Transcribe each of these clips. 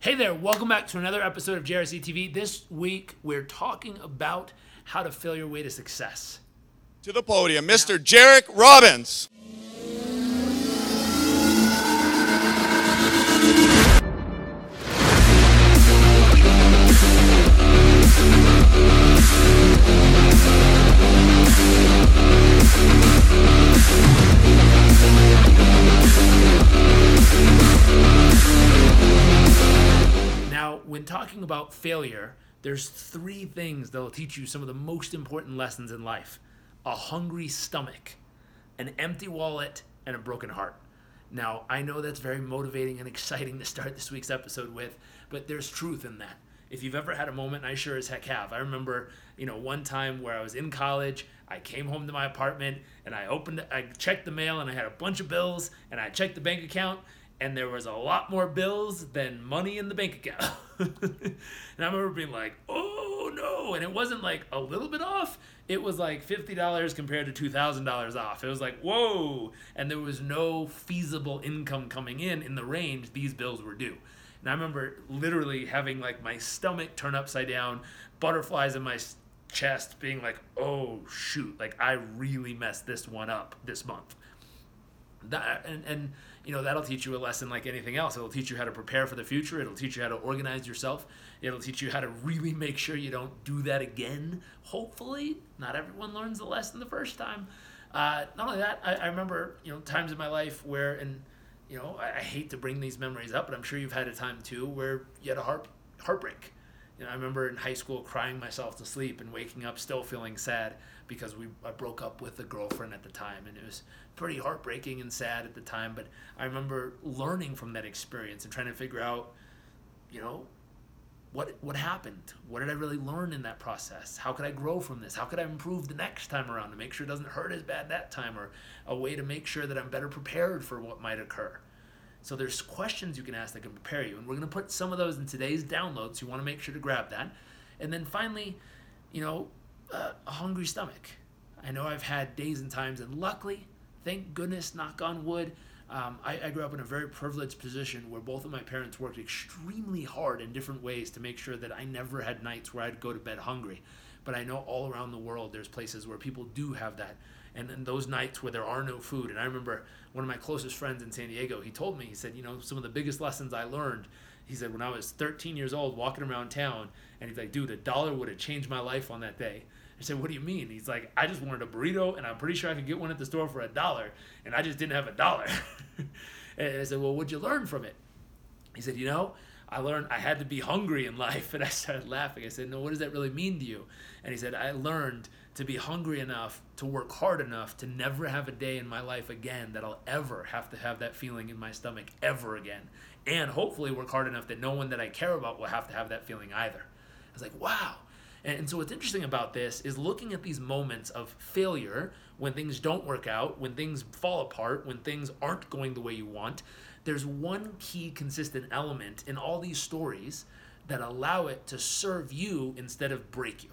Hey there, welcome back to another episode of JRC TV. This week we're talking about how to fail your way to success. To the podium, Mr. Jairek Robbins. Talking about failure, there's three things that'll teach you some of the most important lessons in life a hungry stomach, an empty wallet, and a broken heart. Now, I know that's very motivating and exciting to start this week's episode with, but there's truth in that. If you've ever had a moment, I sure as heck have. I remember, you know, one time where I was in college, I came home to my apartment and I opened, I checked the mail and I had a bunch of bills and I checked the bank account and there was a lot more bills than money in the bank account. and I remember being like, oh no. And it wasn't like a little bit off, it was like $50 compared to $2,000 off. It was like, whoa. And there was no feasible income coming in in the range these bills were due. And I remember literally having like my stomach turn upside down, butterflies in my chest, being like, oh shoot, like I really messed this one up this month that and, and you know that'll teach you a lesson like anything else. It'll teach you how to prepare for the future. It'll teach you how to organize yourself. It'll teach you how to really make sure you don't do that again. Hopefully not everyone learns the lesson the first time. Uh, not only that I, I remember you know times in my life where and you know I, I hate to bring these memories up but i'm sure you've had a time too where you had a heart heartbreak you know, I remember in high school crying myself to sleep and waking up still feeling sad because we I broke up with a girlfriend at the time, and it was pretty heartbreaking and sad at the time. But I remember learning from that experience and trying to figure out, you know, what what happened? What did I really learn in that process? How could I grow from this? How could I improve the next time around to make sure it doesn't hurt as bad that time, or a way to make sure that I'm better prepared for what might occur? So there's questions you can ask that can prepare you, and we're going to put some of those in today's download. So you want to make sure to grab that. And then finally, you know, uh, a hungry stomach. I know I've had days and times, and luckily, thank goodness, knock on wood, um, I, I grew up in a very privileged position where both of my parents worked extremely hard in different ways to make sure that I never had nights where I'd go to bed hungry. But I know all around the world there's places where people do have that. And then those nights where there are no food. And I remember one of my closest friends in San Diego, he told me, he said, you know, some of the biggest lessons I learned, he said, when I was 13 years old walking around town, and he's like, dude, a dollar would have changed my life on that day. I said, what do you mean? He's like, I just wanted a burrito, and I'm pretty sure I could get one at the store for a dollar, and I just didn't have a dollar. and I said, well, what'd you learn from it? He said, you know, I learned I had to be hungry in life. And I started laughing. I said, no, what does that really mean to you? And he said, I learned to be hungry enough to work hard enough to never have a day in my life again that I'll ever have to have that feeling in my stomach ever again. And hopefully work hard enough that no one that I care about will have to have that feeling either. I was like, wow. And, and so what's interesting about this is looking at these moments of failure when things don't work out, when things fall apart, when things aren't going the way you want. There's one key consistent element in all these stories that allow it to serve you instead of break you.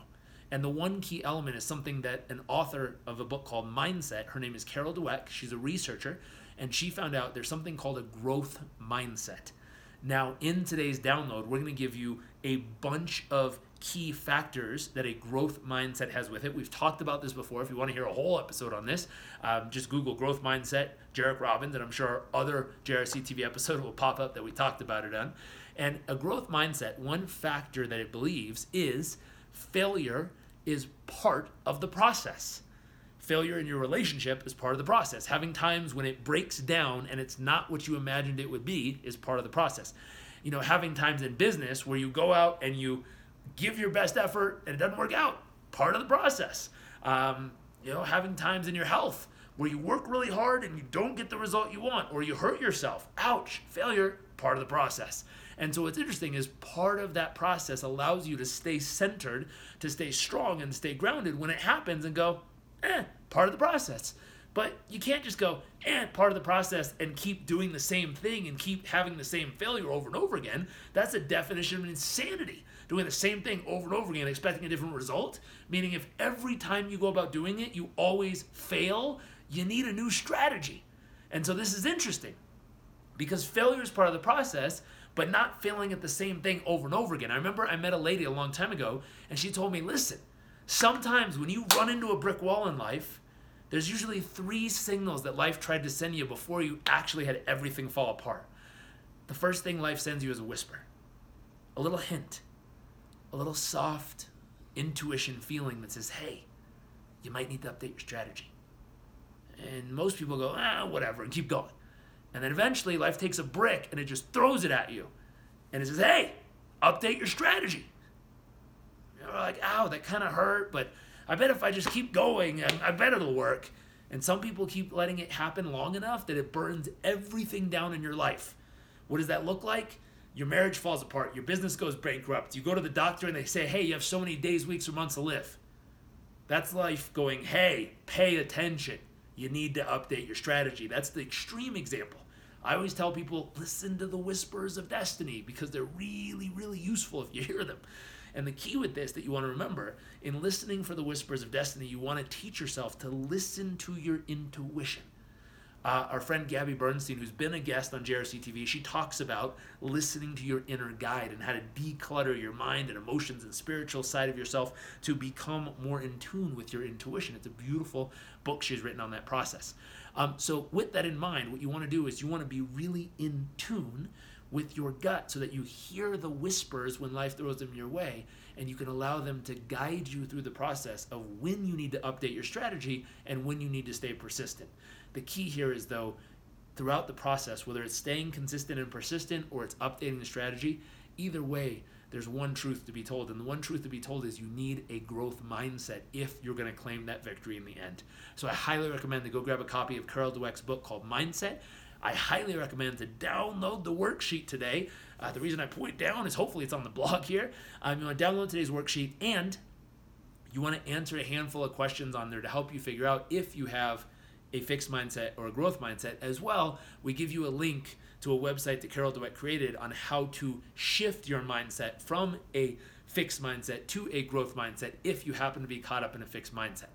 And the one key element is something that an author of a book called Mindset, her name is Carol Dweck, she's a researcher, and she found out there's something called a growth mindset. Now, in today's download, we're going to give you a bunch of key factors that a growth mindset has with it. We've talked about this before. If you want to hear a whole episode on this, um, just Google growth mindset, Jairek Robbins, and I'm sure other JRC TV episode will pop up that we talked about it on. And a growth mindset, one factor that it believes is failure is part of the process. Failure in your relationship is part of the process. Having times when it breaks down and it's not what you imagined it would be is part of the process. You know, having times in business where you go out and you give your best effort and it doesn't work out, part of the process. Um, you know, having times in your health where you work really hard and you don't get the result you want or you hurt yourself. Ouch, failure, part of the process. And so what's interesting is part of that process allows you to stay centered, to stay strong and stay grounded when it happens and go, eh, part of the process. But you can't just go, eh, part of the process and keep doing the same thing and keep having the same failure over and over again. That's a definition of insanity. Doing the same thing over and over again, expecting a different result. Meaning, if every time you go about doing it, you always fail, you need a new strategy. And so this is interesting because failure is part of the process, but not failing at the same thing over and over again. I remember I met a lady a long time ago, and she told me, listen, sometimes when you run into a brick wall in life, there's usually three signals that life tried to send you before you actually had everything fall apart. The first thing life sends you is a whisper, a little hint, a little soft intuition feeling that says, hey, you might need to update your strategy. And most people go, ah, whatever, and keep going. And then eventually life takes a brick and it just throws it at you. And it says, hey, update your strategy. You're like, ow, that kind of hurt, but I bet if I just keep going, I bet it'll work. And some people keep letting it happen long enough that it burns everything down in your life. What does that look like? Your marriage falls apart, your business goes bankrupt. You go to the doctor and they say, hey, you have so many days, weeks, or months to live. That's life going, hey, pay attention. You need to update your strategy. That's the extreme example. I always tell people listen to the whispers of destiny because they're really, really useful if you hear them. And the key with this that you want to remember in listening for the whispers of destiny, you want to teach yourself to listen to your intuition. Uh, our friend Gabby Bernstein, who's been a guest on JRC TV, she talks about listening to your inner guide and how to declutter your mind and emotions and spiritual side of yourself to become more in tune with your intuition. It's a beautiful book she's written on that process. Um, so, with that in mind, what you want to do is you want to be really in tune with your gut so that you hear the whispers when life throws them your way and you can allow them to guide you through the process of when you need to update your strategy and when you need to stay persistent. The key here is, though, throughout the process, whether it's staying consistent and persistent or it's updating the strategy, either way, there's one truth to be told. And the one truth to be told is you need a growth mindset if you're going to claim that victory in the end. So I highly recommend to go grab a copy of Carol Dweck's book called Mindset. I highly recommend to download the worksheet today. Uh, the reason I point down is hopefully it's on the blog here. Um, you want to download today's worksheet and you want to answer a handful of questions on there to help you figure out if you have a fixed mindset or a growth mindset as well, we give you a link to a website that Carol Dweck created on how to shift your mindset from a fixed mindset to a growth mindset if you happen to be caught up in a fixed mindset.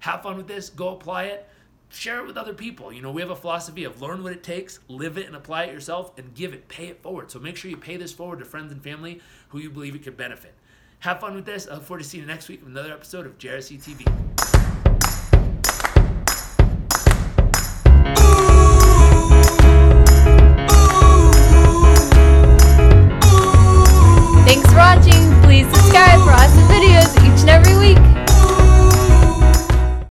Have fun with this, go apply it, share it with other people. You know, we have a philosophy of learn what it takes, live it and apply it yourself, and give it, pay it forward. So make sure you pay this forward to friends and family who you believe it could benefit. Have fun with this. I look forward to seeing you next week with another episode of JRC TV.